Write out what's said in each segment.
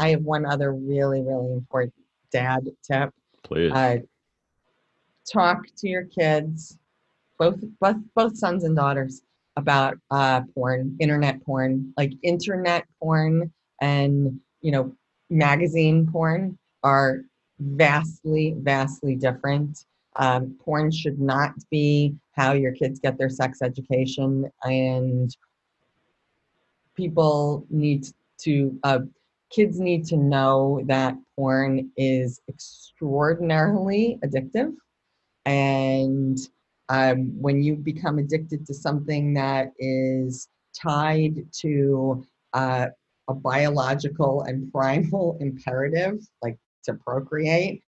I have one other really, really important dad tip. Please. Uh, talk to your kids, both both both sons and daughters, about uh, porn, internet porn, like internet porn and you know magazine porn are vastly, vastly different. Um, porn should not be how your kids get their sex education, and people need to, uh, kids need to know that porn is extraordinarily addictive. And um, when you become addicted to something that is tied to uh, a biological and primal imperative, like to procreate,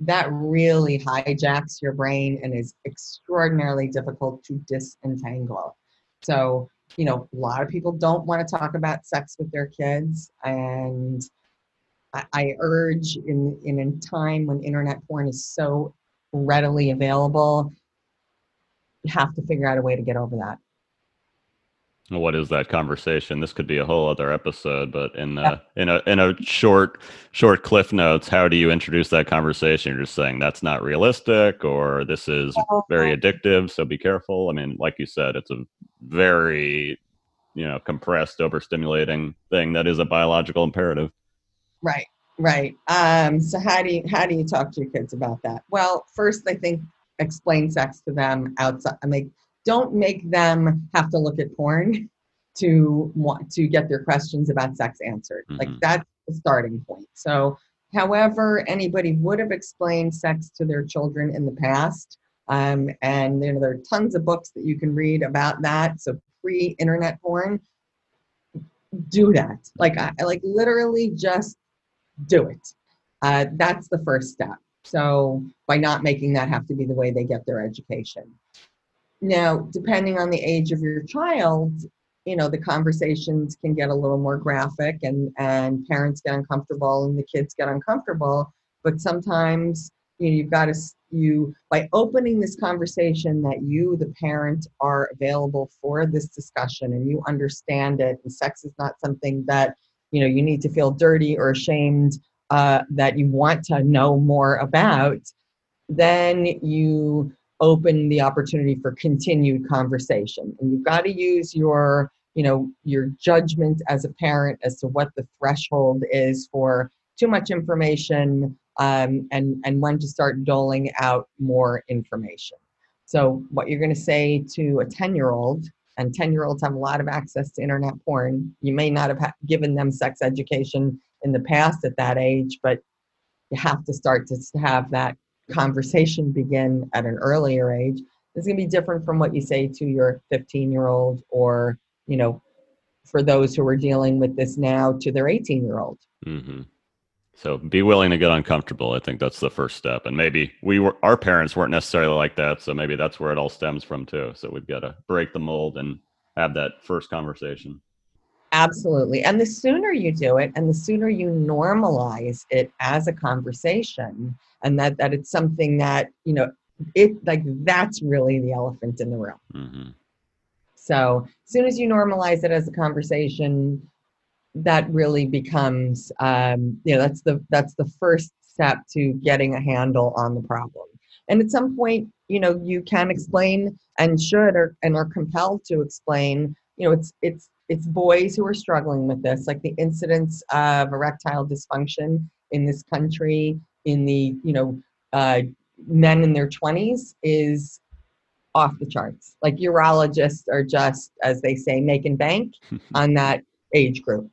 that really hijacks your brain and is extraordinarily difficult to disentangle. So, you know, a lot of people don't want to talk about sex with their kids. And I, I urge in, in a time when internet porn is so readily available, you have to figure out a way to get over that what is that conversation? This could be a whole other episode but in a, in a in a short short cliff notes how do you introduce that conversation? You're just saying that's not realistic or this is very uh-huh. addictive so be careful. I mean like you said it's a very you know compressed overstimulating thing that is a biological imperative. Right right. Um so how do you how do you talk to your kids about that? Well first i think explain sex to them outside i mean don't make them have to look at porn to want to get their questions about sex answered. Mm-hmm. Like that's the starting point. So, however, anybody would have explained sex to their children in the past, um, and you know there are tons of books that you can read about that. So pre-internet porn, do that. Like I like literally just do it. Uh, that's the first step. So by not making that have to be the way they get their education. Now, depending on the age of your child, you know, the conversations can get a little more graphic and, and parents get uncomfortable and the kids get uncomfortable. But sometimes, you know, you've got to, you, by opening this conversation that you, the parent, are available for this discussion and you understand it, and sex is not something that, you know, you need to feel dirty or ashamed uh, that you want to know more about, then you open the opportunity for continued conversation. And you've got to use your, you know, your judgment as a parent as to what the threshold is for too much information um, and, and when to start doling out more information. So, what you're going to say to a 10 year old, and 10 year olds have a lot of access to internet porn. You may not have given them sex education in the past at that age, but you have to start to have that conversation begin at an earlier age is going to be different from what you say to your 15 year old or you know for those who are dealing with this now to their 18 year old mm-hmm. so be willing to get uncomfortable i think that's the first step and maybe we were our parents weren't necessarily like that so maybe that's where it all stems from too so we've got to break the mold and have that first conversation Absolutely. And the sooner you do it and the sooner you normalize it as a conversation and that that it's something that, you know, it like that's really the elephant in the room. Mm-hmm. So as soon as you normalize it as a conversation, that really becomes um, you know, that's the that's the first step to getting a handle on the problem. And at some point, you know, you can explain and should or and are compelled to explain, you know, it's it's it's boys who are struggling with this, like the incidence of erectile dysfunction in this country in the you know uh, men in their 20s is off the charts. Like urologists are just, as they say, making bank on that age group.